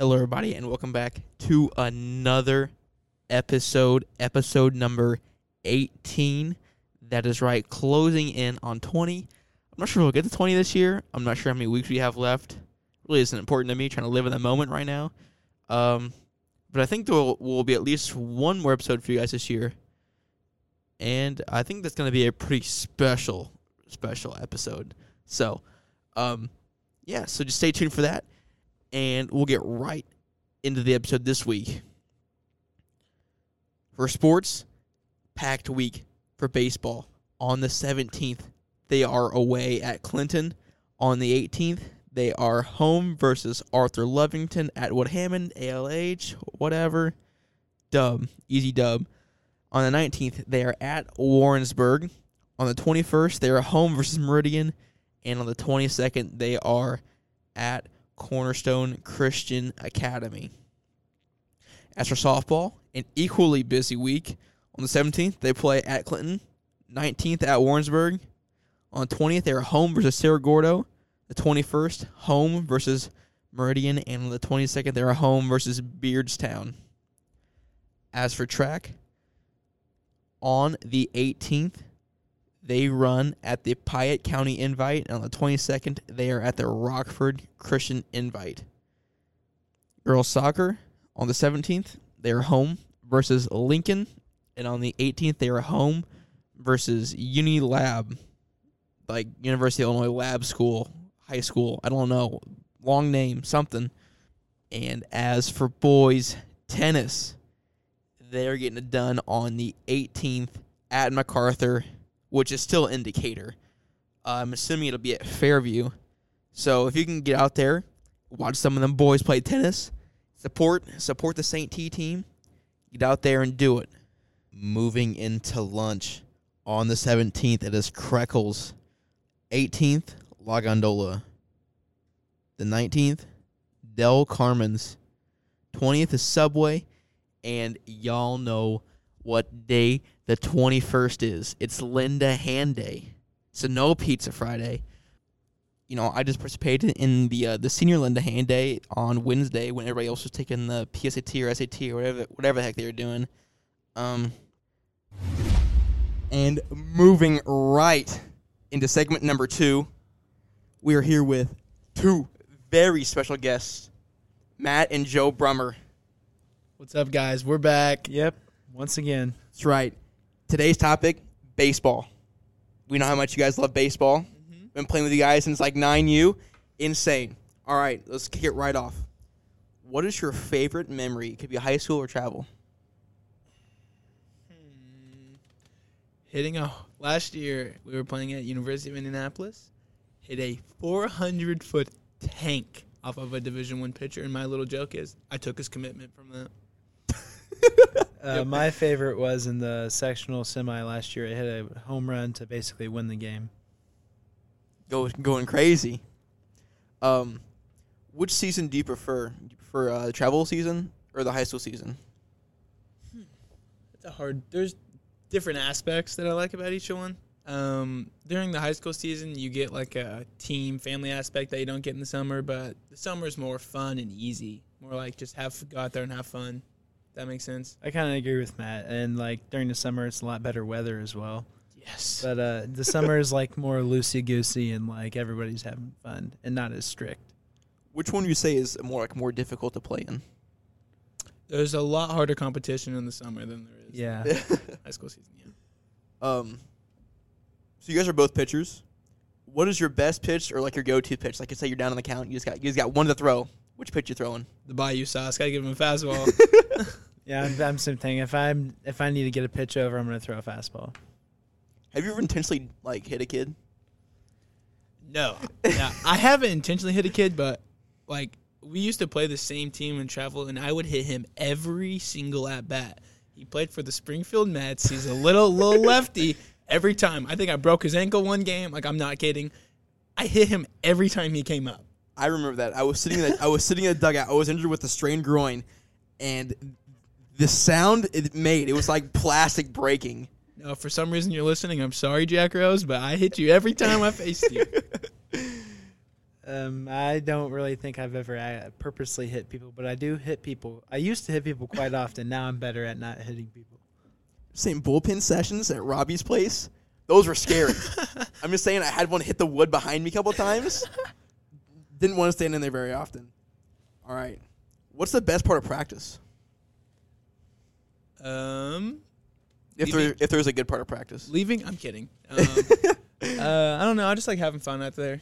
Hello, everybody, and welcome back to another episode, episode number 18. That is right, closing in on 20. I'm not sure if we'll get to 20 this year. I'm not sure how many weeks we have left. really isn't important to me, trying to live in the moment right now. Um, but I think there will, will be at least one more episode for you guys this year. And I think that's going to be a pretty special, special episode. So, um, yeah, so just stay tuned for that and we'll get right into the episode this week. For sports, packed week for baseball. On the 17th, they are away at Clinton. On the 18th, they are home versus Arthur Lovington Atwood Hammond, ALH, whatever. Dub, easy dub. On the 19th, they are at Warrensburg. On the 21st, they are home versus Meridian. And on the 22nd, they are at Cornerstone Christian Academy. As for softball, an equally busy week. On the 17th, they play at Clinton. 19th at Warrensburg. On the 20th, they are home versus Cerro Gordo. The 21st, home versus Meridian. And on the 22nd, they are home versus Beardstown. As for track, on the 18th, they run at the Piatt County Invite. And on the 22nd, they are at the Rockford Christian Invite. Girls soccer on the 17th, they are home versus Lincoln. And on the 18th, they are home versus Unilab, like University of Illinois Lab School, high school. I don't know. Long name, something. And as for boys tennis, they're getting it done on the 18th at MacArthur which is still indicator. Uh, I'm assuming it'll be at Fairview. So if you can get out there, watch some of them boys play tennis, support support the St. T team, get out there and do it. Moving into lunch on the 17th, it is Creckles. 18th, La Gondola. The 19th, Del Carmen's. 20th is Subway. And y'all know what day the 21st is. It's Lend a Hand Day. So no pizza Friday. You know, I just participated in the uh, the senior Lend a Hand Day on Wednesday when everybody else was taking the PSAT or SAT or whatever whatever the heck they were doing. Um and moving right into segment number 2, we are here with two very special guests, Matt and Joe Brummer. What's up, guys? We're back. Yep. Once again. That's right. Today's topic: baseball. We know how much you guys love baseball. Mm-hmm. Been playing with you guys since like nine U. Insane. All right, let's kick it right off. What is your favorite memory? It could be high school or travel. Hmm. Hitting a last year, we were playing at University of Indianapolis. Hit a 400 foot tank off of a Division One pitcher, and my little joke is I took his commitment from that. Uh, my favorite was in the sectional semi last year. I hit a home run to basically win the game. Go going crazy. Um, which season do you prefer? Do you prefer uh, the travel season or the high school season? It's a hard. There's different aspects that I like about each one. Um, during the high school season, you get like a team family aspect that you don't get in the summer, but the summer is more fun and easy. More like just have go out there and have fun. That makes sense. I kind of agree with Matt. And like during the summer, it's a lot better weather as well. Yes. But uh, the summer is like more loosey goosey and like everybody's having fun and not as strict. Which one do you say is more like more difficult to play in? There's a lot harder competition in the summer than there is Yeah. high school season. Yeah. Um, so you guys are both pitchers. What is your best pitch or like your go-to pitch? Like, say you're down on the count, you just got you just got one to throw. Which pitch you throwing? The Bayou sauce. Gotta give him a fastball. yeah, I'm, I'm same thing. If I'm if I need to get a pitch over, I'm gonna throw a fastball. Have you ever intentionally like hit a kid? no. Yeah. I haven't intentionally hit a kid, but like we used to play the same team and travel, and I would hit him every single at bat. He played for the Springfield Mets. He's a little little lefty. Every time, I think I broke his ankle one game. Like I'm not kidding. I hit him every time he came up. I remember that. I was sitting in the, I was sitting in a dugout. I was injured with a strained groin, and the sound it made it was like plastic breaking. No, for some reason you're listening. I'm sorry, Jack Rose, but I hit you every time I faced you. Um, I don't really think I've ever uh, purposely hit people, but I do hit people. I used to hit people quite often. Now I'm better at not hitting people. Same bullpen sessions at Robbie's place. Those were scary. I'm just saying, I had one hit the wood behind me a couple times. Didn't want to stand in there very often. All right. What's the best part of practice? Um, If there if there's a good part of practice. leaving. I'm kidding. Um, uh, I don't know. I just like having fun out there.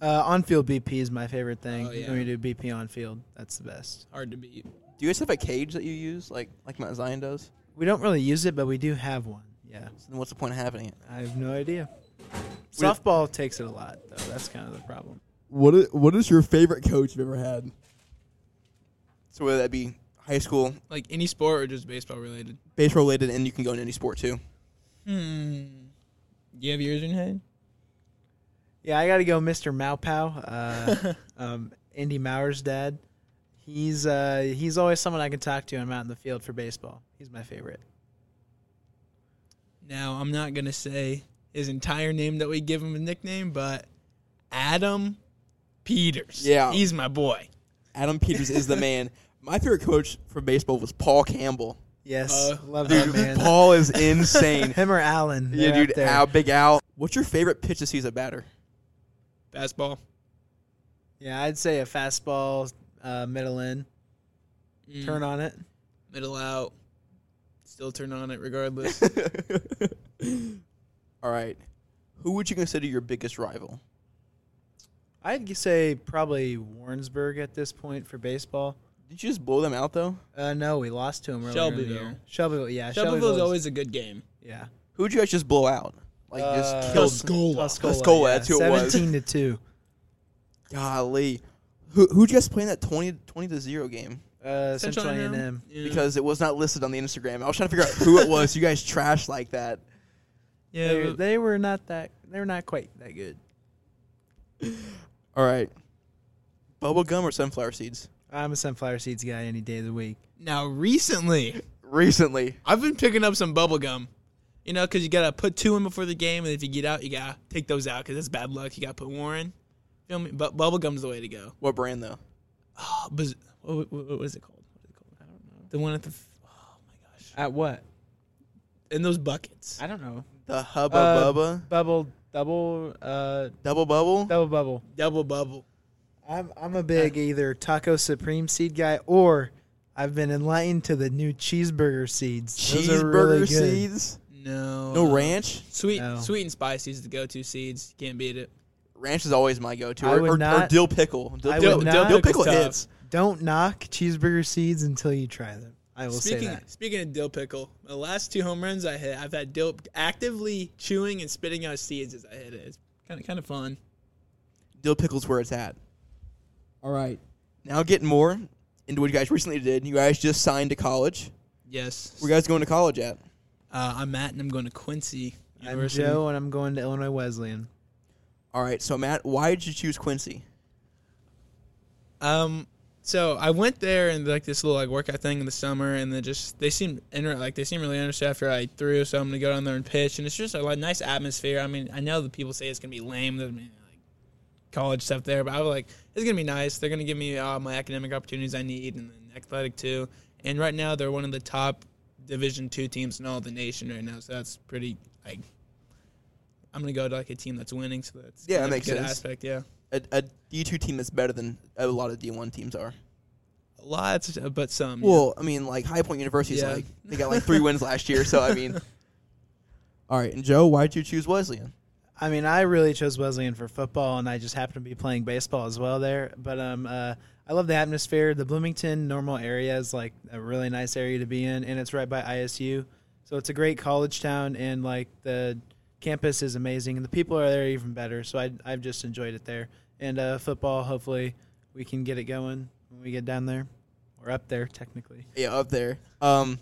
Uh, on-field BP is my favorite thing. Oh, yeah. When we do BP on field, that's the best. Hard to beat. Do you guys have a cage that you use, like like Mount Zion does? We don't really use it, but we do have one. Yeah, So then what's the point of having it? I have no idea. We- Softball takes it a lot, though. That's kind of the problem. What is, what is your favorite coach you've ever had? So whether that be high school, Like any sport or just baseball related. baseball related, and you can go in any sport too. Hmm. Do you have yours in your head? Yeah, I got to go, Mr. Maupow, uh, um, Andy Mauer's dad. He's uh, he's always someone I can talk to. when I'm out in the field for baseball. He's my favorite. Now I'm not gonna say his entire name that we give him a nickname, but Adam Peters. Yeah. he's my boy. Adam Peters is the man. My favorite coach for baseball was Paul Campbell. Yes, Uh, love that Dude, man. Paul is insane. Him or Allen? yeah, they're up dude, there. Al, Big Al. What's your favorite pitch to see as a batter? Fastball. Yeah, I'd say a fastball, uh, middle in, Mm, turn on it. middle out. Still turn on it regardless. All right. Who would you consider your biggest rival? I'd say probably Warrensburg at this point for baseball. Did you just blow them out though? Uh, no, we lost to him earlier in the Shelbyville. year. Shelbyville, yeah. Shelbyville's Shelbyville's always a good game. yeah. Who would you guys just blow out? Like Uh, just kill. Tuscola. Tuscola, Tuscola, yeah. that's who it was. Seventeen to two. Golly. Who who'd you guys play in that 20, 20 to zero game? Uh, Central Central A&M? A&M. Yeah. Because it was not listed on the Instagram. I was trying to figure out who it was. You guys trashed like that. yeah, they, but- they were not that. They were not quite that good. All right. Bubble gum or sunflower seeds? I'm a sunflower seeds guy any day of the week. now recently Recently. I've been picking up some bubble gum. You know, because you gotta put two in before the game, and if you get out, you gotta take those out because that's bad luck. You gotta put more in. Feel me? But bubble gum's the way to go. What brand though? Oh, buzz- what, what, what is it called? What is it called? I don't know. The one at the. f- Oh my gosh! At what? In those buckets. I don't know. The Hubba Uh, Bubba? Bubble, double, uh, Double bubble? double bubble. Double bubble. I'm I'm a big either taco supreme seed guy or I've been enlightened to the new cheeseburger seeds. Those are Cheeseburger really good. seeds? No. No ranch? Sweet, No. sweet and spicy is the go-to seeds. Can't beat it. Ranch is always my go-to. I Or, would or, or not- dill pickle. Dill, I pickle, would dill, not- dill pickle Tough. hits. Don't knock cheeseburger seeds until you try them. I will speaking say that. speaking of dill pickle, the last two home runs I hit, I've had dill actively chewing and spitting out seeds as I hit it. It's kind of kind of fun. Dill pickle's where it's at. All right. Now getting more into what you guys recently did. You guys just signed to college. Yes. Where you guys going to college at? Uh, I'm Matt, and I'm going to Quincy University. I'm Joe and I'm going to Illinois Wesleyan. All right. So Matt, why did you choose Quincy? Um, so I went there and like this little like workout thing in the summer, and then just they seem inter- like they seem really interested after I threw. So I'm gonna go down there and pitch, and it's just a like, nice atmosphere. I mean, I know that people say it's gonna be lame, the like college stuff there, but I was like, it's gonna be nice. They're gonna give me uh, my academic opportunities I need, and then athletic too. And right now, they're one of the top Division two teams in all the nation right now. So that's pretty like. I'm gonna go to like a team that's winning, so that's Yeah, that makes good sense. aspect. Yeah. A, a D2 team that's better than a lot of D1 teams are. Lots, but some. yeah. Well, I mean, like High Point University's Yeah. like they got like three wins last year. So I mean, all right. And Joe, why did you choose Wesleyan? I mean, I really chose Wesleyan for football, and I just happened to be playing baseball as well there. But um, uh, I love the atmosphere. The Bloomington normal area is like a really nice area to be in, and it's right by ISU, so it's a great college town, and like the campus is amazing, and the people are there even better. So I I've just enjoyed it there. And uh, football, hopefully, we can get it going when we get down there, or up there technically. Yeah, up there. Um,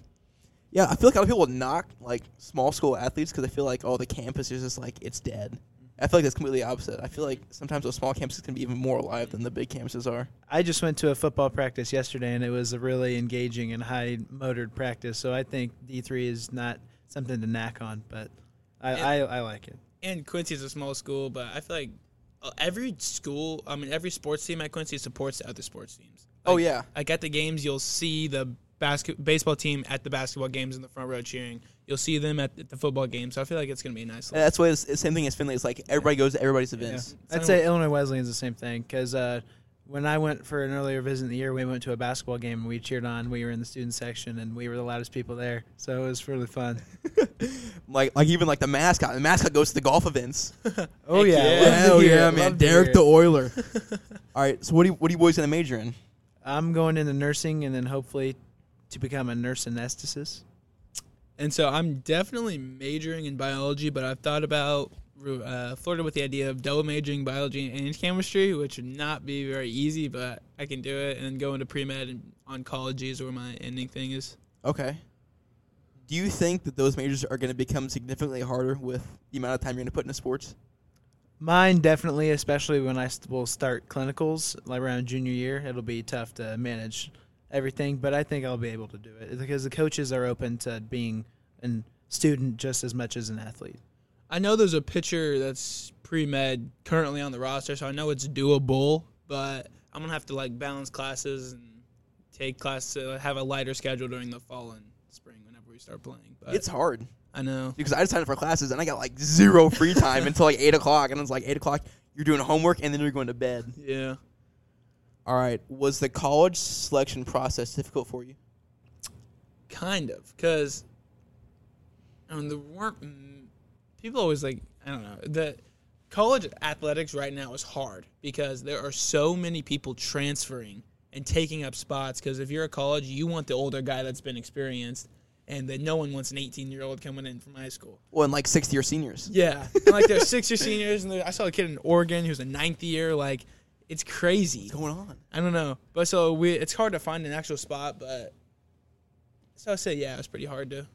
yeah, I feel like a lot of people knock like small school athletes because I feel like oh the campus is just like it's dead. I feel like that's completely opposite. I feel like sometimes those small campuses can be even more alive than the big campuses are. I just went to a football practice yesterday, and it was a really engaging and high motored practice. So I think D three is not something to knack on, but I, Yeah. I, I like it. and Quincy's a small school, but I feel like uh, every school, I mean, every sports team at Quincy supports the other sports teams. Oh yeah, Like at the games, you'll see the basket baseball team at the basketball games in the front row cheering. You'll see them at, the football games. So I feel like it's gonna be a nice. that's why it's the same thing as Finley. It's like everybody goes to everybody's events. I'd say Illinois Wesleyan's the same thing because uh, when I went for an earlier visit in the year, we went to a basketball game and we cheered on. We were in the student section and we were the loudest people there, so it was really fun. Like like even like the mascot. The mascot goes to the golf events. Oh yeah, yeah. love Hell hear yeah, man! Derek the. Oiler. All right, so what do you, what are you boys gonna major in? I'm going into nursing and then hopefully to become a nurse anesthetist. And so I'm definitely majoring in biology, but I've thought about uh, flirted with the idea of double majoring biology and chemistry, which would not be very easy, but I can do it and go into pre med and oncology is where my ending thing is. Okay. Do you think that those majors are going to become significantly harder with the amount of time you're going to put into sports? Mine definitely, especially when I st- will start clinicals like around junior year. It'll be tough to manage everything, but I think I'll be able to do it because the coaches are open to being a student just as much as an athlete. I know there's a pitcher that's pre med currently on the roster, so I know it's doable, but I'm gonna have to like balance classes and take classes, uh, have a lighter schedule during the fall and spring whenever we start playing. But It's hard I know. because I just signed up for classes and I got like zero free time until like eight o'clock, and it's like eight o'clock. You're doing homework and then you're going to bed. Yeah. All right. Was the college selection process difficult for you? Kind of, because I mean, there weren't mm, people always like I don't know the college athletics right now is hard because there are so many people transferring and taking up spots. Because if you're a college, you want the older guy that's been experienced, and then no one wants an 18 year old coming in from high school. Well, and like sixth year seniors. Yeah, and like they're six year seniors, and I saw a kid in Oregon who's a ninth year. Like it's crazy. What's going on? I don't know, but so we it's hard to find an actual spot, but so I say yeah, it's pretty hard to.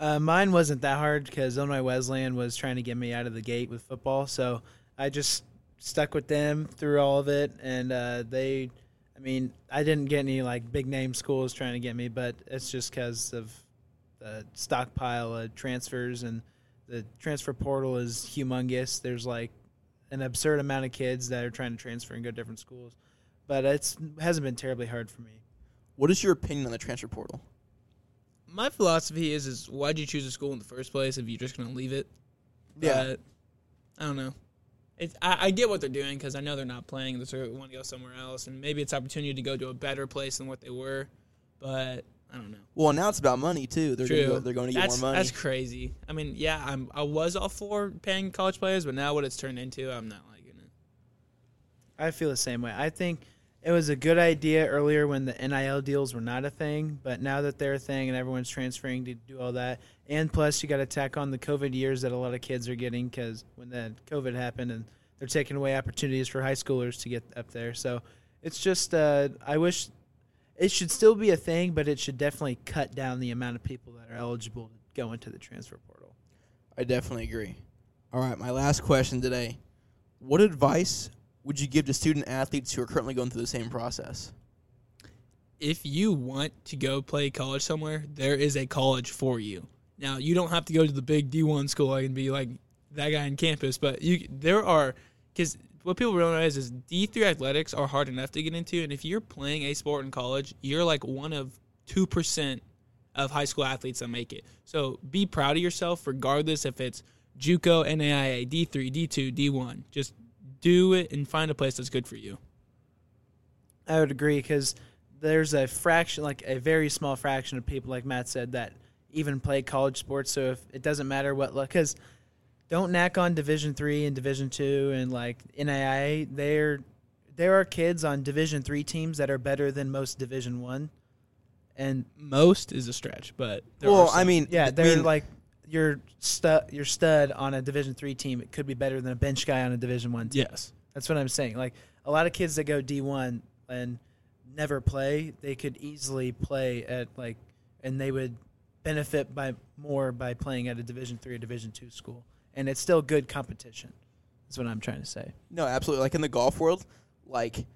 Uh, mine wasn't that hard because Illinois Wesleyan was trying to get me out of the gate with football, so I just stuck with them through all of it, and uh, they, I mean, I didn't get any like big name schools trying to get me, but it's just because of the stockpile of transfers and the transfer portal is humongous. There's like an absurd amount of kids that are trying to transfer and go to different schools, but it's hasn't been terribly hard for me. What is your opinion on the transfer portal? My philosophy is is why'd you choose a school in the first place if you're just gonna leave it? Yeah. But, I don't know. It, I, I get what they're doing because I know they're not playing. They want to go somewhere else, and maybe it's opportunity to go to a better place than what they were. But I don't know. Well, now it's about money too. They're True. Gonna go, they're going to get that's, more money. That's crazy. I mean, yeah, I'm I was all for paying college players, but now what it's turned into, I'm not liking it. I feel the same way. I think it was a good idea earlier when the NIL deals were not a thing, but now that they're a thing and everyone's transferring to do all that, and plus you got to tack on the COVID years that a lot of kids are getting because when the COVID happened and they're taking away opportunities for high schoolers to get up there. So it's just uh, I wish it should still be a thing, but it should definitely cut down the amount of people that are eligible to go into the transfer portal. I definitely agree. All right, my last question today. What advice would you give to student athletes who are currently going through the same process? if you want to go play college somewhere, there is a college for you. Now, you don't have to go to the big D1 school and be like that guy on campus, but you there are cuz what people realize is D3 athletics are hard enough to get into and if you're playing a sport in college, you're like one of 2% of high school athletes that make it. So, be proud of yourself regardless if it's JUCO, NAIA, D3, D2, D1. Just do it and find a place that's good for you. I would agree because there's a fraction, like a very small fraction of people, like Matt said, that even play college sports. So if it doesn't matter what, because don't knack on Division three and Division two and like NAIA. There, there are kids on Division three teams that are better than most Division one, and Most is a stretch, but there well, are some. I mean, yeah, they're mean, like your stud, your stud on a Division three team. It could be better than a bench guy on a Division one team. yes. That's what I'm saying. Like a lot of kids that go D1 and never play, they could easily play at like, and they would benefit by more by playing at a Division three or Division two school, and it's still good competition. That's what I'm trying to say. No, absolutely. Like in the golf world, like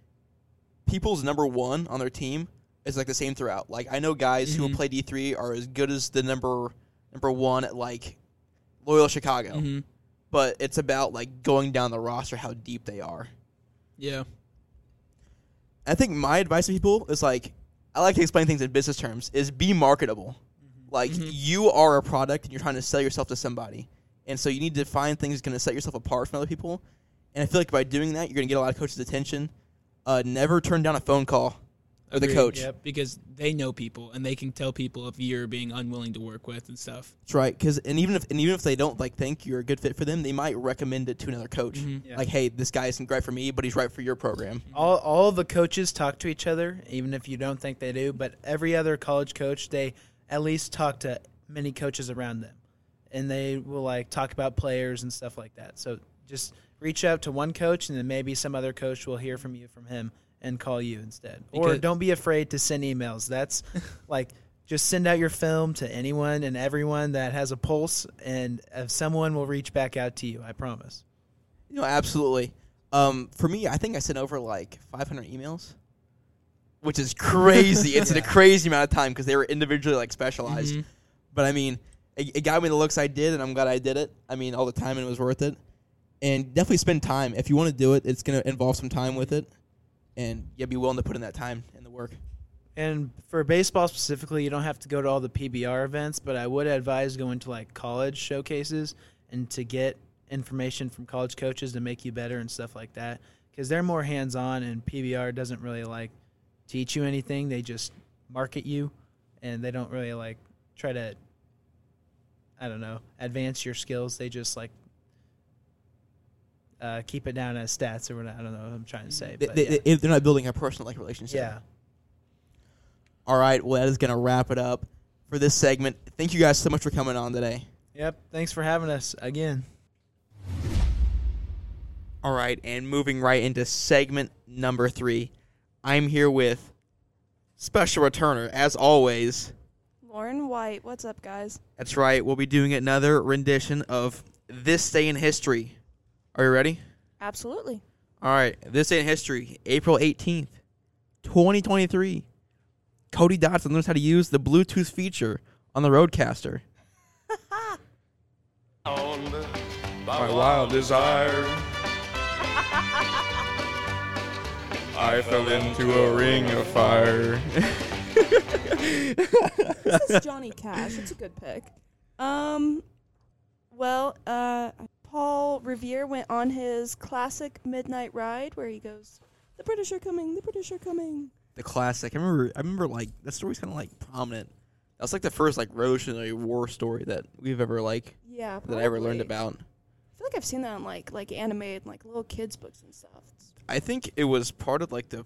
people's number one on their team is like the same throughout. Like I know guys who Mhm. play D three are as good as the number number one at like Loyola Chicago. hmm but it's about like going down the roster how deep they are. Yeah. I think my advice to people is like I like to explain things in business terms is be marketable. Like Mhm. you are a product and you're trying to sell yourself to somebody. And so you need to find things that's going to set yourself apart from other people. And I feel like by doing that, you're going to get a lot of coaches' attention. Uh, never turn down a phone call with a coach. Yep. Because they know people and they can tell people if you're being unwilling to work with and stuff. That's right. Because and even if and even if they don't like think you're a good fit for them, they might recommend it to another coach. Mhm. Yeah. Like, hey, this guy isn't great for me, but he's right for your program. all all the coaches talk to each other, even if you don't think they do. But every other college coach, they at least talk to many coaches around them, and they will like talk about players and stuff like that. So just reach out to one coach, and then maybe some other coach will hear from you from him and call you instead. or don't be afraid to send emails. That's like. Just send out your film to anyone and everyone that has a pulse, and if someone will reach back out to you. I promise. You know, absolutely. Um, for me, I think I sent over like 500 emails, which is crazy. it's a crazy amount of time because they were individually like specialized. Mhm. But I mean, it, it got me the looks I did, and I'm glad I did it. I mean, all the time, and it was worth it. And definitely spend time if you want to do it. It's going to involve some time with it, and yeah, be willing to put in that time and the work. And for baseball specifically, you don't have to go to all the PBR events, but I would advise going to like college showcases and to get information from college coaches to make you better and stuff like that because they're more hands-on and PBR doesn't really like teach you anything. They just market you and they don't really like try to I don't know, advance your skills. They just like uh, keep it down as stats or what I don't know what I'm trying to say. They, But they, yeah. They're not building a personal like relationship. yeah. All right. Well, that is going to wrap it up for this segment. Thank you guys so much for coming on today. Yep. Thanks for having us again. All right, and moving right into segment number three, I'm here with special returner, as always. Lauren White, what's up, guys? That's right, we'll be doing another rendition of This Day in History. Are you ready? Absolutely. All right, This Day in History, April 18th, 2023. Cody Dotson learns how to use the Bluetooth feature on the RODECaster. my wild desire. I fell into a ring of fire. This is Johnny Cash. It's a good pick. Um, well, uh, Paul Revere went on his classic midnight ride where he goes, "The British are coming! The British are coming!" the classic. I remember. I remember like that story's kind of like prominent. That's like the first like Revolutionary War story that we've ever like Yeah, that I ever learned about. I feel like I've seen that on like like animated like little kids books and stuff. It's- I think it was part of like the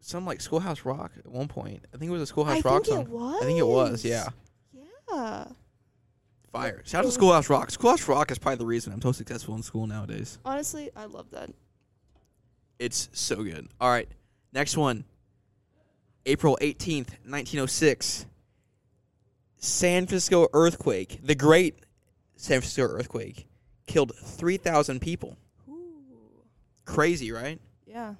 some like Schoolhouse Rock at one point. I think it was a Schoolhouse I Rock think song. it was. I think it was. Yeah, Yeah. fire. Shout out to Schoolhouse Rock. Schoolhouse Rock is probably the reason I'm so successful in school nowadays. Honestly, I love that. It's so good. All right, next one. April 18th, 1906. San Francisco earthquake. The Great San Francisco earthquake killed 3,000 people. Ooh. Crazy, right? Yeah.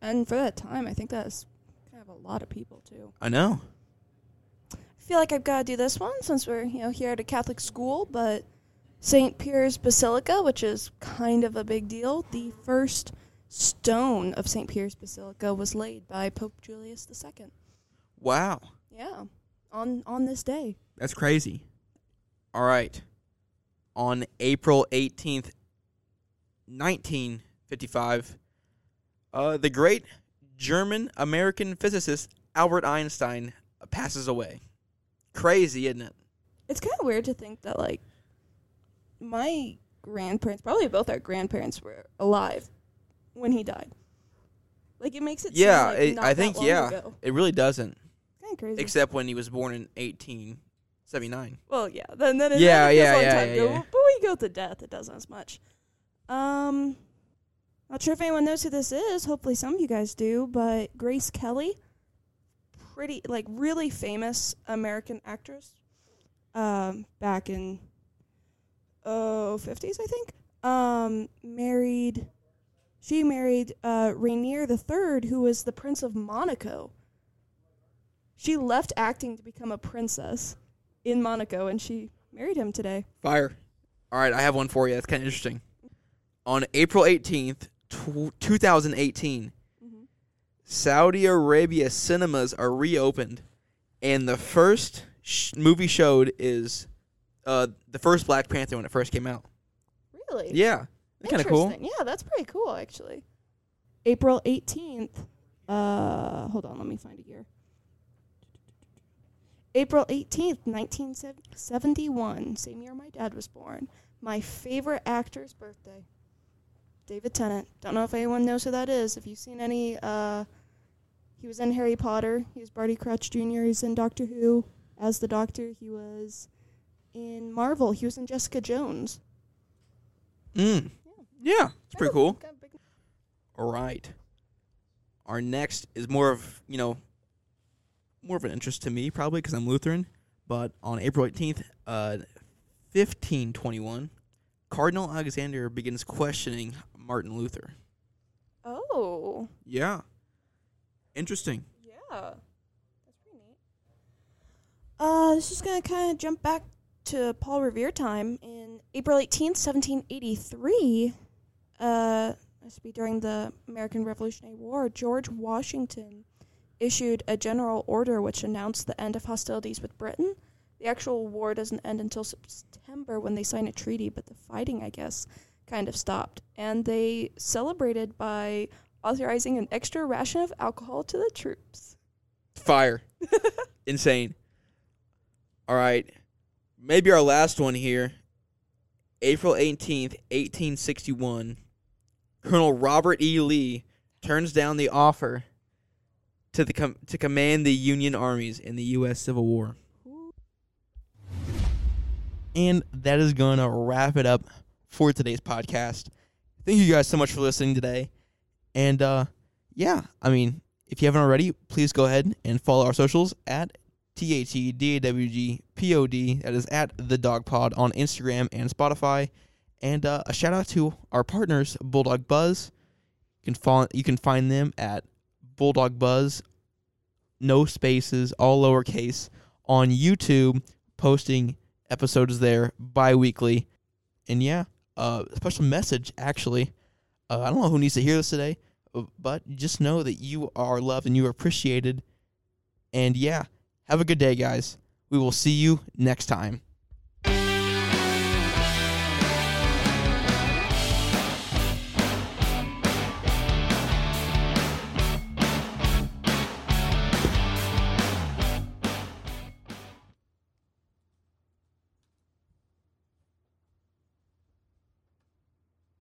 And for that time, I think that's kind of a lot of people too. I know. I feel like I've got to do this one since we're you know here at a Catholic school, but St. Peter's Basilica, which is kind of a big deal, the first stone of St. Peter's Basilica was laid by Pope Julius II. Wow. Yeah, on on this day. That's crazy. All right. On April 18th, 1955, uh, the great German American physicist Albert Einstein passes away. Crazy, isn't it? It's kind of weird to think that like my grandparents, probably both our grandparents, were alive when he died. Like it makes it seem yeah, like it- I think yeah. ago. It really doesn't. Kind of crazy. Except when he was born in 1879. Well, yeah. Then then Yeah, then it feels yeah, a long yeah, time yeah, ago. yeah. But when you go to death, it doesn't as much. Um, not sure if anyone knows who this is. Hopefully, some of you guys do. But Grace Kelly, pretty like really famous American actress. Um, back in oh 50s, I think. Um, married. She married uh, Rainier the Third, who was the Prince of Monaco. She left acting to become a princess in Monaco, and she married him today. Fire. All right, I have one for you. That's kind of interesting. On April 18th, tw 2018, Mhm. Saudi Arabia cinemas are reopened, and the first sh- movie showed is uh, the first Black Panther when it first came out. Really? Yeah, kind of cool. Yeah, that's pretty cool actually. April 18th. Uh hold on, let me find a year. April 18th, 1971, same year my dad was born. My favorite actor's birthday. David Tennant. Don't know if anyone knows who that is. If you've seen any uh he was in Harry Potter. He was Barty Crouch Jr. He's in Doctor Who as the Doctor. He was in Marvel. He was in Jessica Jones. Mm. Yeah, it's pretty cool. Kind of All right. Our next is more of, you know, more of an interest to me probably because I'm Lutheran. But on April 18th, uh, 1521, Cardinal Alexander begins questioning Martin Luther. Oh, Yeah. Interesting. yeah. That's pretty neat. Uh, this is going to kind of jump back to Paul Revere time. In April 18th, 1783, uh, this would be during the American Revolutionary War, George Washington issued a general order which announced the end of hostilities with Britain. The actual war doesn't end until September when they sign a treaty, but the fighting, I guess, kind of stopped. And they celebrated by authorizing an extra ration of alcohol to the troops. Fire. Insane. All right. Maybe our last one here. April 18th, 1861. Colonel Robert E. Lee turns down the offer to the com- to command the Union armies in the US Civil War. And that is going to wrap it up for today's podcast. Thank you guys so much for listening today. And uh yeah, I mean, if you haven't already, please go ahead and follow our socials at T A T D A W G P O D. That is at the DawgPod on Instagram and Spotify. And uh, a shout out to our partners, Bulldog Buzz. You can follow, you can find them at Bulldog Buzz, no spaces, all lowercase, on YouTube, posting episodes there bi-weekly. And yeah, uh, special message actually. Uh, I don't know who needs to hear this today, uh, but just know that you are loved and you are appreciated. And yeah, have a good day, guys. We will see you next time.